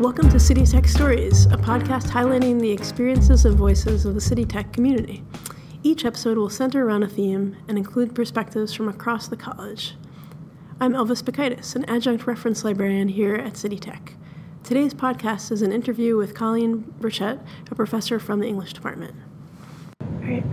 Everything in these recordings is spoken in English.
Welcome to City Tech Stories, a podcast highlighting the experiences and voices of the City Tech community. Each episode will center around a theme and include perspectives from across the college. I'm Elvis Bakaitis, an adjunct reference librarian here at City Tech. Today's podcast is an interview with Colleen Burchett, a professor from the English department. Great.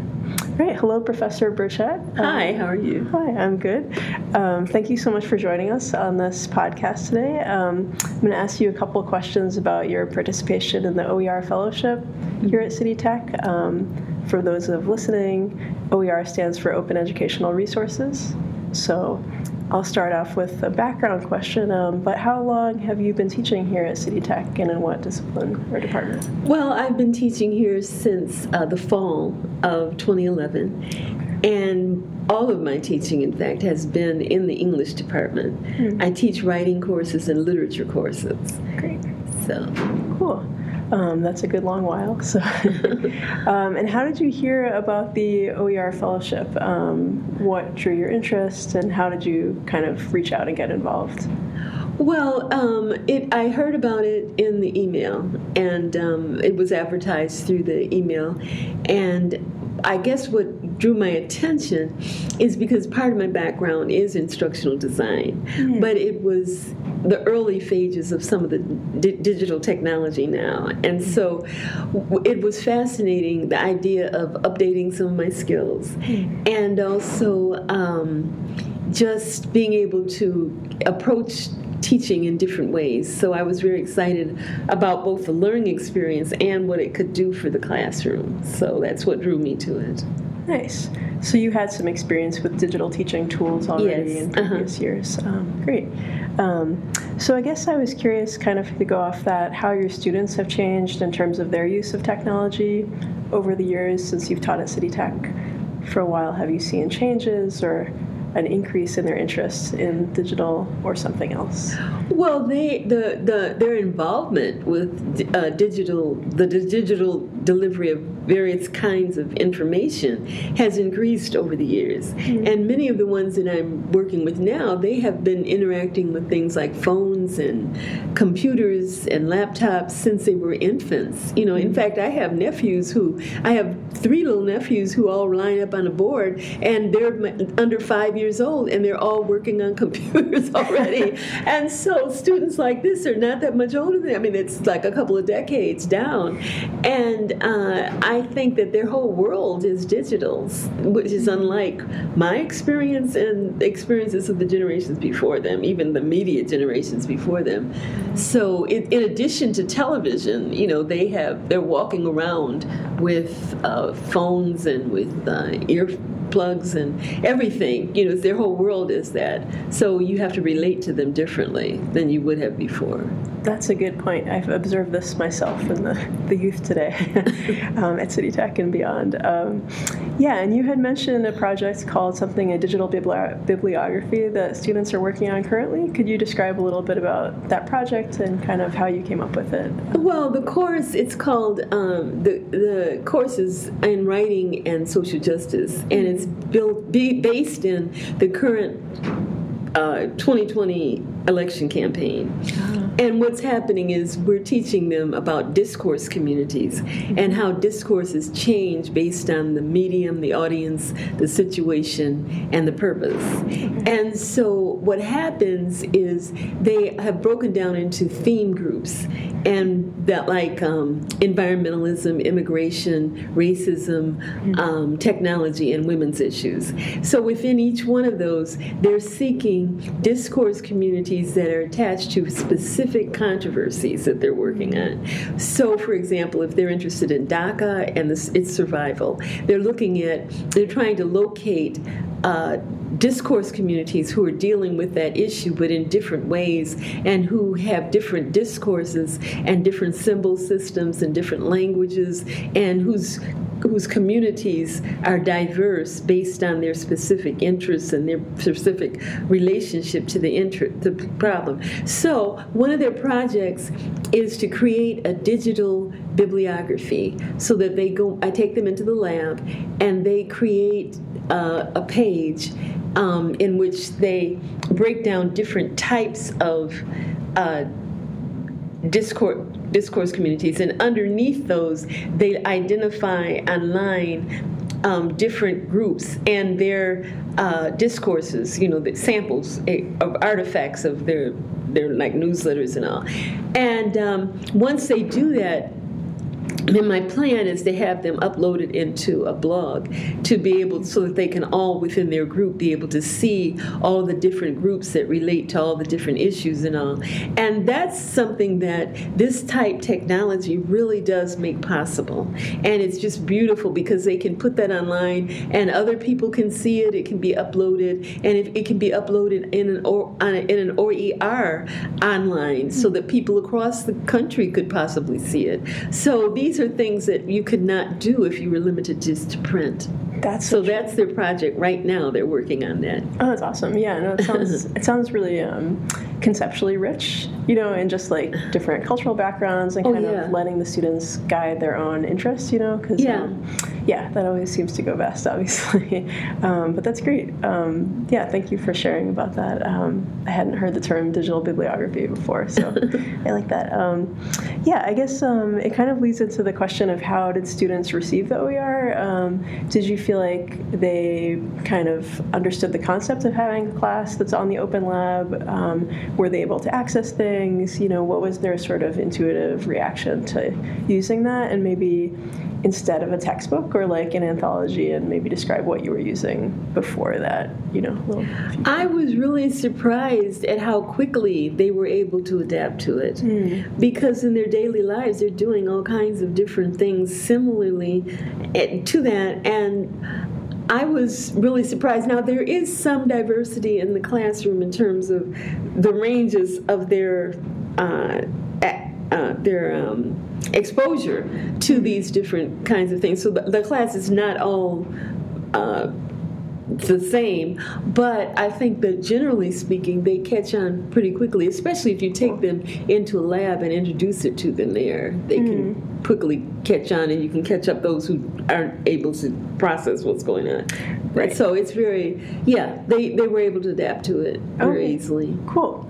Great. Hello, Professor Burchett. Hi, how are you? Hi, I'm good. Um, thank you so much for joining us on this podcast today. Um, I'm going to ask you a couple of questions about your participation in the OER Fellowship here at City Tech. Um, for those of listening, OER stands for Open Educational Resources. So I'll start off with a background question. Um, but how long have you been teaching here at City Tech and in what discipline or department? Well, I've been teaching here since uh, the fall of 2011. And all of my teaching, in fact, has been in the English department. Hmm. I teach writing courses and literature courses. Great. So cool. Um, that's a good long while. So, um, and how did you hear about the OER fellowship? Um, what drew your interest, and how did you kind of reach out and get involved? Well, um, it, I heard about it in the email, and um, it was advertised through the email. And I guess what drew my attention is because part of my background is instructional design, mm-hmm. but it was the early phases of some of the di- digital technology now. And so w- it was fascinating the idea of updating some of my skills and also um, just being able to approach teaching in different ways. So I was very excited about both the learning experience and what it could do for the classroom. So that's what drew me to it. Nice. So you had some experience with digital teaching tools already yes. in previous uh-huh. years. Um, great. Um, so I guess I was curious, kind of to go off that, how your students have changed in terms of their use of technology over the years since you've taught at City Tech for a while. Have you seen changes or an increase in their interest in digital or something else? Well, they the, the their involvement with uh, digital the digital delivery of various kinds of information has increased over the years. Mm-hmm. And many of the ones that I'm working with now, they have been interacting with things like phones and computers and laptops since they were infants. You know, in mm-hmm. fact, I have nephews who, I have three little nephews who all line up on a board and they're under five years old and they're all working on computers already. and so students like this are not that much older than, I mean, it's like a couple of decades down. And uh, I I think that their whole world is digital, which is unlike my experience and experiences of the generations before them, even the media generations before them. So, in, in addition to television, you know, they have they're walking around with uh, phones and with uh, ear plugs and everything. You know, their whole world is that. So you have to relate to them differently than you would have before. That's a good point. I've observed this myself in the, the youth today um, at City Tech and beyond. Um, yeah, and you had mentioned a project called something a digital bibli- bibliography that students are working on currently. Could you describe a little bit about that project and kind of how you came up with it? Well, the course it's called um, the the course is in writing and social justice, and it's built be based in the current uh, 2020 election campaign. Uh-huh. And what's happening is we're teaching them about discourse communities and how discourses change based on the medium, the audience, the situation, and the purpose. And so what happens is they have broken down into theme groups, and that like um, environmentalism, immigration, racism, um, technology, and women's issues. So within each one of those, they're seeking discourse communities that are attached to specific controversies that they're working on. So, for example, if they're interested in DACA and its survival, they're looking at, they're trying to locate uh, discourse communities who are dealing with that issue, but in different ways, and who have different discourses and different symbol systems and different languages, and whose whose communities are diverse based on their specific interests and their specific relationship to the, inter- the problem. So, one of their projects is to create a digital bibliography so that they go, I take them into the lab and they create uh, a page um, in which they break down different types of uh, discourse, discourse communities, and underneath those, they identify online um, different groups and their uh, discourses, you know, the samples eh, of artifacts of their their like newsletters and all. And um, once they do that, then my plan is to have them uploaded into a blog to be able so that they can all within their group be able to see all the different groups that relate to all the different issues and all. And that's something that this type technology really does make possible. And it's just beautiful because they can put that online and other people can see it. It can be uploaded. And it, it can be uploaded in an or, a, in an OER online so that people across the country could possibly see it. So these are things that you could not do if you were limited just to print. That's so that's their project right now. They're working on that. Oh, that's awesome. Yeah, no, it sounds it sounds really um, conceptually rich, you know, and just like different cultural backgrounds and Oh, kind yeah. of letting the students guide their own interests, you know, because Yeah. um, yeah, that always seems to go best, obviously. um, but that's great. Um, yeah, thank you for sharing about that. Um, I hadn't heard the term digital bibliography before, so I like that. Um, yeah, I guess um, it kind of leads into the question of how did students receive the OER? Um, did you feel like they kind of understood the concept of having a class that's on the Open Lab? Um, were they able to access things? You know, what was their sort of intuitive reaction to using that? And maybe instead of a textbook or like an anthology, and maybe describe what you were using before that. You know, little. I was really surprised at how quickly they were able to adapt to it. Because in their daily lives, they're doing all kinds of different things similarly eh, to that. And I was really surprised. Now, there is some diversity in the classroom in terms of the ranges of their. Uh, uh, their um, exposure to these different kinds of things. So the, the class is not all uh, the same, but I think that generally speaking, they catch on pretty quickly, especially if you take them into a lab and introduce it to them there. They can quickly catch on, and you can catch up those who aren't able to process what's going on. Right. So it's very, yeah, they, they were able to adapt to it very Okay. easily. Cool.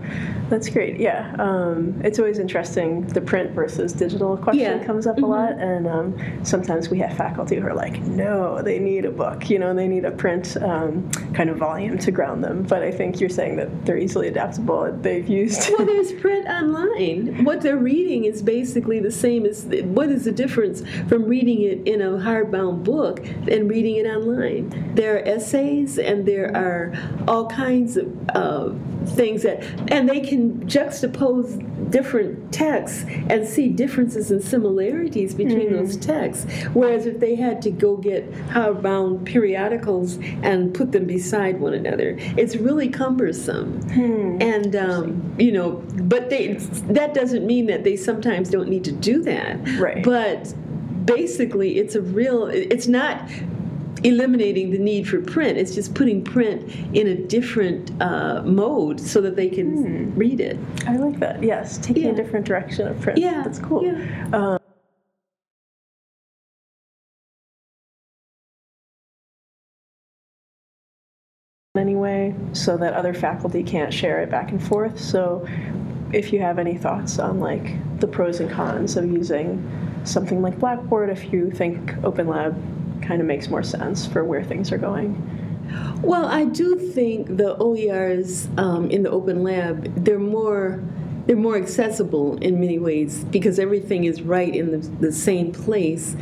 That's great. Yeah. Um, it's always interesting. The print versus digital question Yeah. Mm-hmm. comes up a lot. And um, sometimes we have faculty who are like, no, they need a book. You know, they need a print um, kind of volume to ground them. But I think you're saying that they're easily adaptable. They've used. Well, there's print online. What they're reading is basically the same as what is the difference from reading it in a hardbound book and reading it online? There are essays and there are all kinds of uh, things that, and they can juxtapose different texts and see differences and similarities between those texts. Whereas if they had to go get hardbound periodicals and put them beside one another, it's really cumbersome. And um, you know, but they that doesn't mean that they sometimes don't need to do that. Right. But basically, it's a real. It's not eliminating the need for print. It's just putting print in a different uh, mode so that they can read it. I like that. Yes. Taking Yeah. a different direction of print. Yeah, That's cool. yeah. Um, anyway so that other faculty can't share it back and forth so if you have any thoughts on like the pros and cons of using something like blackboard if you think open lab kind of makes more sense for where things are going? Well, I do think the OERs um, in the Open Lab they're more they're more accessible in many ways because everything is right in the, the same place.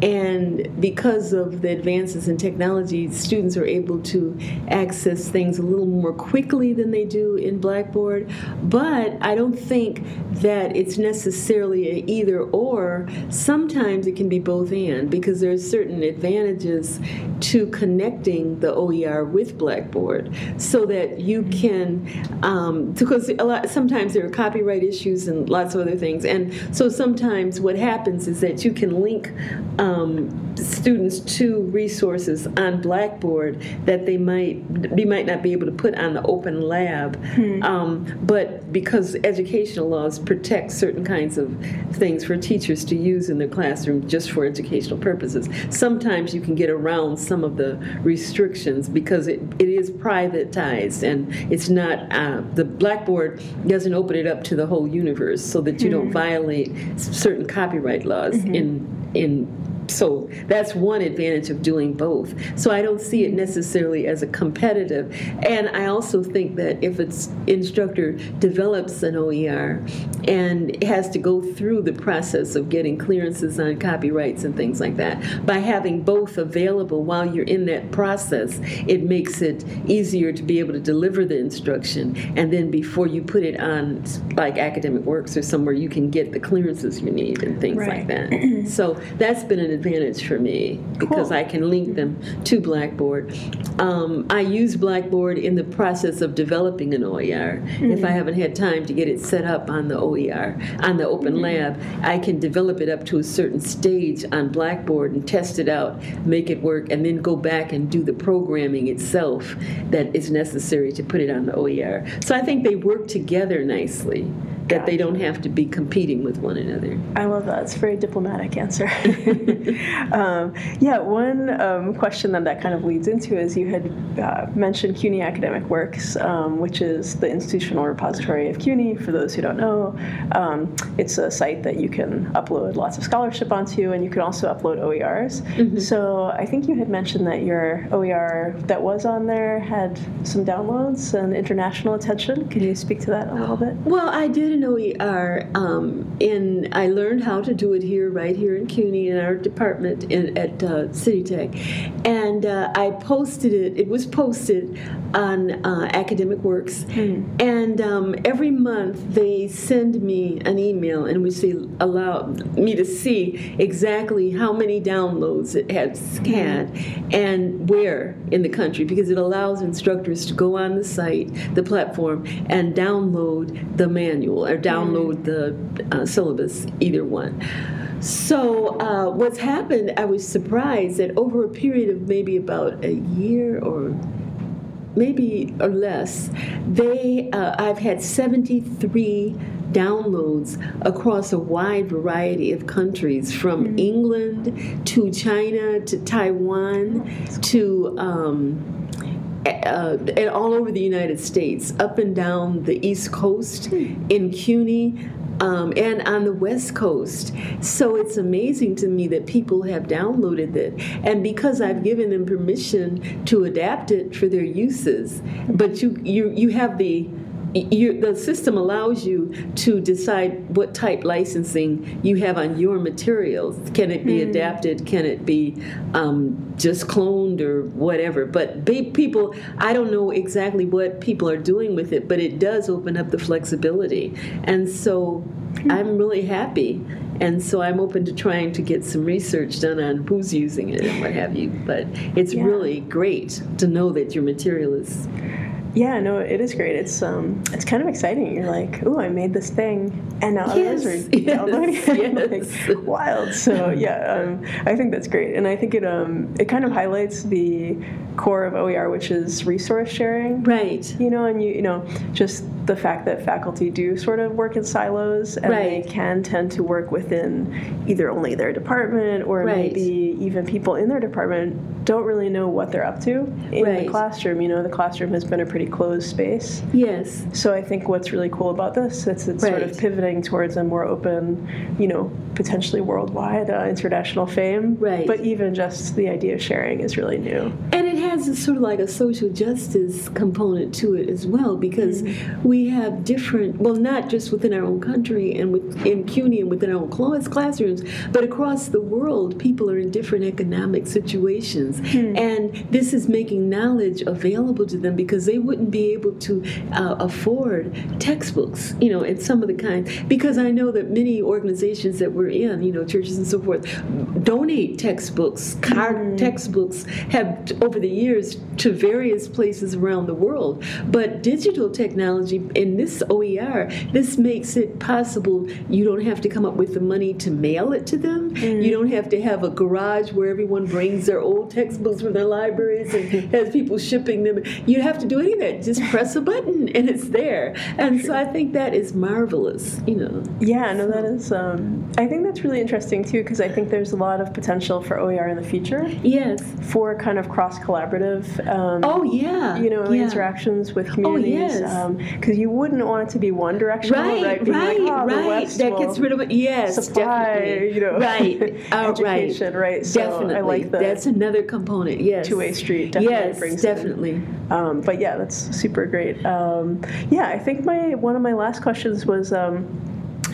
And because of the advances in technology, students are able to access things a little more quickly than they do in Blackboard. But I don't think that it's necessarily a either or. Sometimes it can be both and because there are certain advantages to connecting the OER with Blackboard so that you can, um, because a lot, sometimes there are copyright issues and lots of other things. And so sometimes what happens is that you can link um, students to resources on Blackboard that they might you might not be able to put on the Open Lab, um, but because educational laws protect certain kinds of things for teachers to use in their classroom just for educational purposes, sometimes you can get around some of the restrictions because it, it is privatized and it's not uh, the Blackboard doesn't open it up up to the whole universe so that you don't mm-hmm. violate certain copyright laws mm-hmm. in in so that's one advantage of doing both. So I don't see it necessarily as a competitive. And I also think that if its instructor develops an OER and has to go through the process of getting clearances on copyrights and things like that, by having both available while you're in that process, it makes it easier to be able to deliver the instruction. And then before you put it on like academic works or somewhere, you can get the clearances you need and things Right. like that. so that's been an advantage for me because Cool. I can link them to Blackboard. Um, I use Blackboard in the process of developing an OER. If I haven't had time to get it set up on the OER, on the Open Lab, I can develop it up to a certain stage on Blackboard and test it out, make it work, and then go back and do the programming itself that is necessary to put it on the OER. So I think they work together nicely, that they don't have to be competing with one another. I love that. It's a very diplomatic answer. um, yeah, one um, question that that kind of leads into is you had uh, mentioned CUNY Academic Works, um, which is the institutional repository of CUNY. For those who don't know, um, it's a site that you can upload lots of scholarship onto, and you can also upload OERs. So I think you had mentioned that your OER that was on there had some downloads and international attention. Can you speak to that a little bit? Well, I did an OER, um, and I learned how to do it here, right here in CUNY, in our department in, at uh, City Tech. And uh, I posted it, it was posted on uh, Academic Works. And um, every month they send me an email and we say, allow me to see exactly how many downloads it has had and where in the country because it allows instructors to go on the site, the platform, and download the manual or download the uh, syllabus, either one. So, uh, what's happened, I was surprised that over a period of maybe about a year or maybe or less, they uh, I've had 73 downloads across a wide variety of countries, from England to China to Taiwan to. Um, uh, and all over the United States, up and down the East Coast, in CUNY, um, and on the West Coast. So it's amazing to me that people have downloaded it. And because I've given them permission to adapt it for their uses, but you, you, you have the you, the system allows you to decide what type licensing you have on your materials. Can it be adapted? Can it be um, just cloned or whatever? But people, I don't know exactly what people are doing with it, but it does open up the flexibility. And so I'm really happy. And so I'm open to trying to get some research done on who's using it and what have you. But it's Yeah. really great to know that your material is Yeah, no, it is great. It's um, it's kind of exciting. You're like, oh, I made this thing, and now others are Yes, downloading it. yes. like, wild. So yeah, um, I think that's great, and I think it um, it kind of highlights the core of OER, which is resource sharing. right. You know, and you you know just the fact that faculty do sort of work in silos, and Right. they can tend to work within either only their department or Right. maybe even people in their department don't really know what they're up to in Right. the classroom. You know, the classroom has been a pretty closed space. Yes. So I think what's really cool about this is it's sort of pivoting towards a more open, you know, potentially worldwide uh, international fame. Right. But even just the idea of sharing is really new. And has a sort of like a social justice component to it as well because Mm-hmm. we have different, well, not just within our own country and within CUNY and within our own class, classrooms, but across the world, people are in different economic situations. Hmm. And this is making knowledge available to them because they wouldn't be able to uh, afford textbooks, you know, and some of the kind. Because I know that many organizations that we're in, you know, churches and so forth, donate textbooks, card textbooks have over the years to various places around the world. But digital technology in this OER, this makes it possible. You don't have to come up with the money to mail it to them. You don't have to have a garage where everyone brings their old textbooks from their libraries and has people shipping them. You don't have to do any of that. Just press a button and it's there. And so I think that is marvelous. You know. Yeah, no, that is. Um, I think that's really interesting too because I think there's a lot of potential for OER in the future Yes. for kind of cross collaborative. Um, oh yeah, you know, yeah. interactions with communities. Oh, yes. Because um, you wouldn't want it to be one directional, right? Right, Being right, like, oh, right. That gets rid of it. Yes, supply, definitely. You know, right, uh, education, right. right. So definitely, I like that. That's another component. Yes, two-way street. Definitely yes, brings definitely. Um, but yeah, that's super great. Um, yeah, I think my one of my last questions was.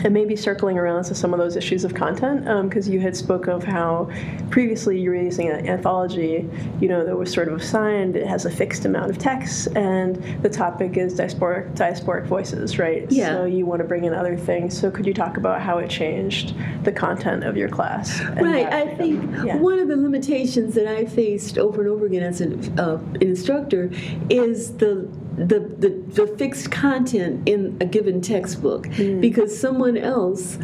And maybe circling around to some of those issues of content, because um, you had spoke of how previously you were using an anthology, you know, that was sort of assigned, it has a fixed amount of text, and the topic is diasporic, diasporic voices, right? Yeah. So you want to bring in other things. So could you talk about how it changed the content of your class? Right. I think yeah. one of the limitations that I faced over and over again as an, uh, an instructor is the the, the, the, fixed content in a given textbook mm. because someone else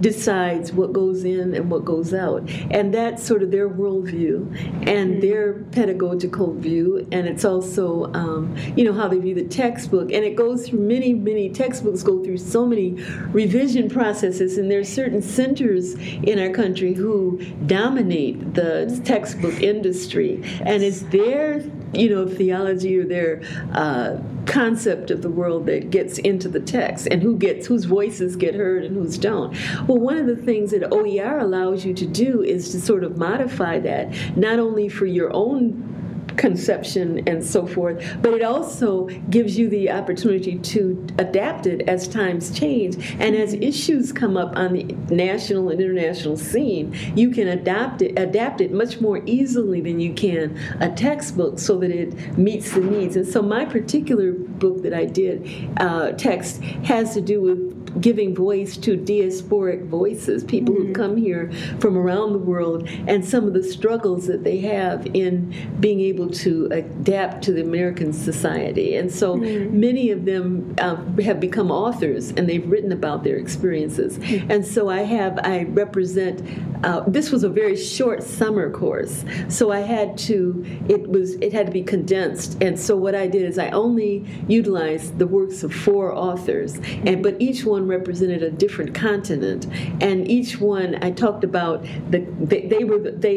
decides what goes in and what goes out. And that's sort of their worldview and mm. their pedagogical view. And it's also, um, you know, how they view the textbook. And it goes through many, many textbooks go through so many revision processes. And there are certain centers in our country who dominate the textbook industry. And it's their you know, theology or their uh, concept of the world that gets into the text and who gets whose voices get heard and whose don't. Well, one of the things that OER allows you to do is to sort of modify that, not only for your own conception and so forth, but it also gives you the opportunity to adapt it as times change. And as issues come up on the national and international scene, you can adapt it, adapt it much more easily than you can a textbook so that it meets the needs. And so my particular book that I did, uh, text, has to do with giving voice to diasporic voices, people mm-hmm. who come here from around the world, and some of the struggles that they have in being able to adapt to the American society. And so mm-hmm. many of them uh, have become authors and they've written about their experiences. Mm-hmm. And so I have, I represent, uh, this was a very short summer course. So I had to, it was, it had to be condensed. And so what I did is I only utilized the works of four authors, and but each one represented a different continent, and each one I talked about the they, they were they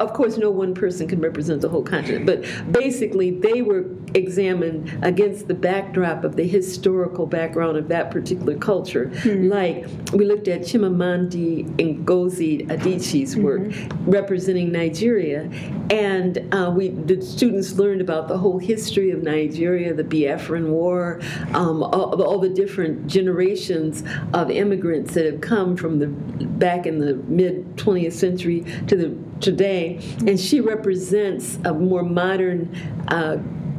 of course no one person can represent the whole continent, but basically they were examined against the backdrop of the historical background of that particular culture. Mm-hmm. Like we looked at Chimamanda Ngozi Adichie's work mm-hmm. representing Nigeria, and uh, we the students learned about the whole history of Nigeria, the Biafran War, um, all, all the different generations of immigrants that have come from the back in the mid 20th century to the today, and she represents a more modern. Uh,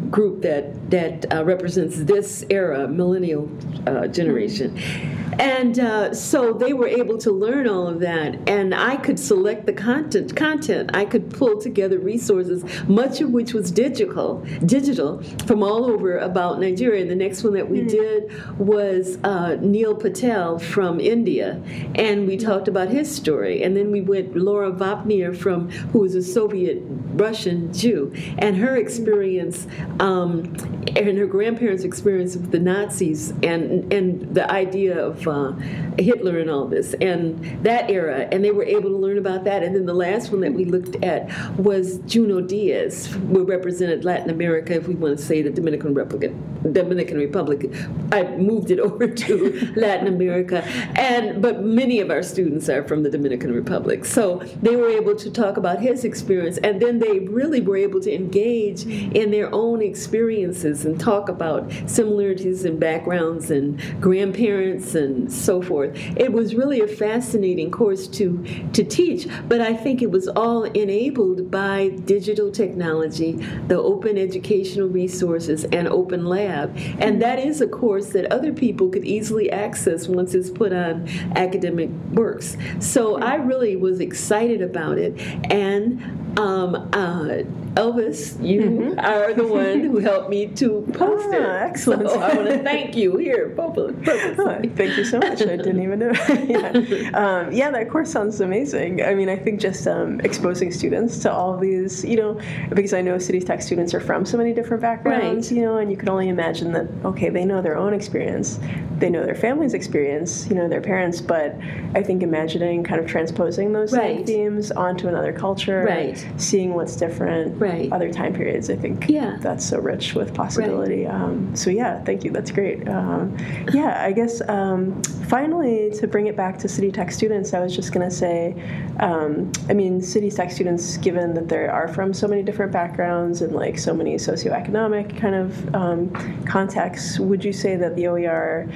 group that that uh, represents this era, millennial uh, generation. Mm-hmm and uh, so they were able to learn all of that, and I could select the content. Content I could pull together resources, much of which was digital, digital from all over about Nigeria. And The next one that we mm. did was uh, Neil Patel from India, and we talked about his story. And then we went Lara Vapnyar from who was a Soviet Russian Jew, and her experience, um, and her grandparents' experience with the Nazis, and and the idea of uh, Hitler and all this, and that era, and they were able to learn about that. And then the last one that we looked at was Junot Diaz, who represented Latin America, if we want to say the Dominican Republic. Dominican Republic. I moved it over to Latin America, and but many of our students are from the Dominican Republic, so they were able to talk about his experience, and then they really were able to engage in their own experiences and talk about similarities and backgrounds and grandparents and and so forth. It was really a fascinating course to to teach, but I think it was all enabled by digital technology, the open educational resources, and Open Lab. And that is a course that other people could easily access once it's put on academic works. So I really was excited about it, and um, uh, Elvis, you mm-hmm. are the one who helped me to post Ah, it. excellent. So I want to thank you here public. Oh, thank you so much. I didn't even know. yeah. Um, yeah, that course sounds amazing. I mean, I think just um, exposing students to all these, you know, because I know City Tech students are from so many different backgrounds, Right. you know, and you can only imagine that, okay, they know their own experience, they know their family's experience, you know, their parents, but I think imagining kind of transposing those same Right. themes onto another culture, Right. seeing what's different, Right. other time periods, I think Yeah. that's so rich with possibility. Um, so yeah, thank you. That's great. Um, yeah, I guess um, finally to bring it back to City Tech students, I was just going to say, um, I mean, City Tech students, given that they are from so many different backgrounds and like so many socioeconomic kind of um, contexts, would you say that the OER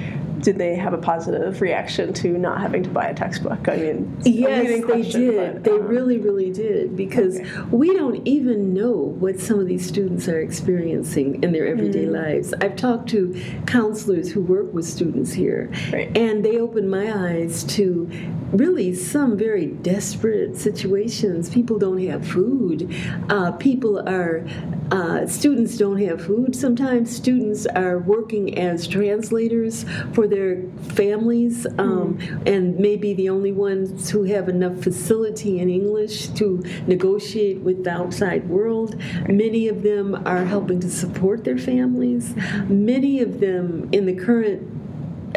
did they have a positive reaction to not having to buy a textbook? I mean, Yes, leading they did. but, they um, really, really did. Because Okay. we don't even know what some of these students are experiencing in their everyday Mm. lives. I've talked to counselors who work with students here, Right. and they opened my eyes to really some very desperate situations. People don't have food. Uh, people are, uh, students don't have food. Sometimes students are working as translators for their families um, and maybe the only ones who have enough facility in English to negotiate with the outside world. Many of them are helping to support their families. Many of them in the current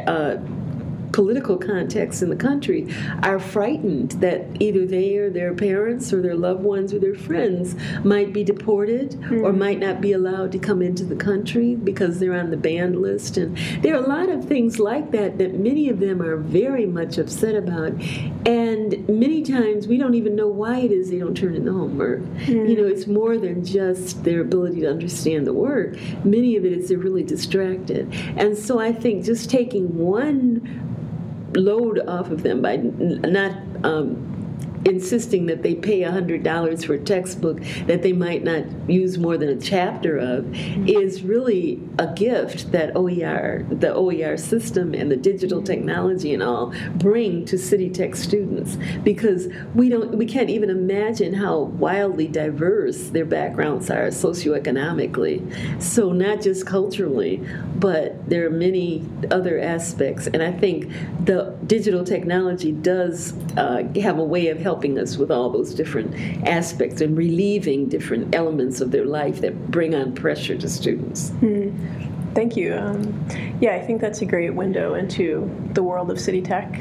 uh, political context in the country are frightened that either they or their parents or their loved ones or their friends might be deported or hmm. might not be allowed to come into the country because they're on the banned list. And there are a lot of things like that that many of them are very much upset about. And many times we don't even know why it is they don't turn in the homework. You know, it's hmm. more than just their ability to understand the work. Many of it is they're really distracted. And so I think just taking one load off of them by not um, insisting that they pay $100 for a textbook that they might not use more than a chapter of is really a gift that OER, the OER system and the digital technology and all bring to City Tech students because we don't we can't even imagine how wildly diverse their backgrounds are socioeconomically. So not just culturally, but there are many other aspects and I think the digital technology does uh, have a way of helping us with all those different aspects and relieving different elements of their life that bring on pressure to students. Thank you. Um, yeah, I think that's a great window into the world of City Tech.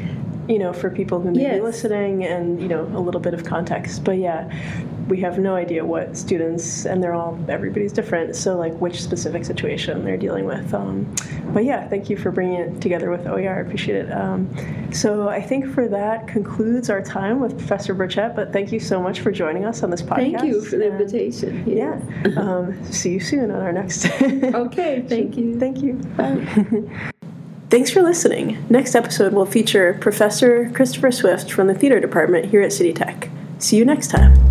You know, for people who may Yes. be listening, and you know, a little bit of context. But yeah, we have no idea what students, and they're all everybody's different. So like, which specific situation they're dealing with. Um, but yeah, thank you for bringing it together with OER. I appreciate it. Um, so I think for that concludes our time with Professor Burchett. But thank you so much for joining us on this podcast. Thank you for the invitation. Yeah. um, see you soon on our next. Okay, thank you. Thank you. Bye. Thanks for listening. Next episode will feature Professor Christopher Swift from the theater department here at City Tech. See you next time.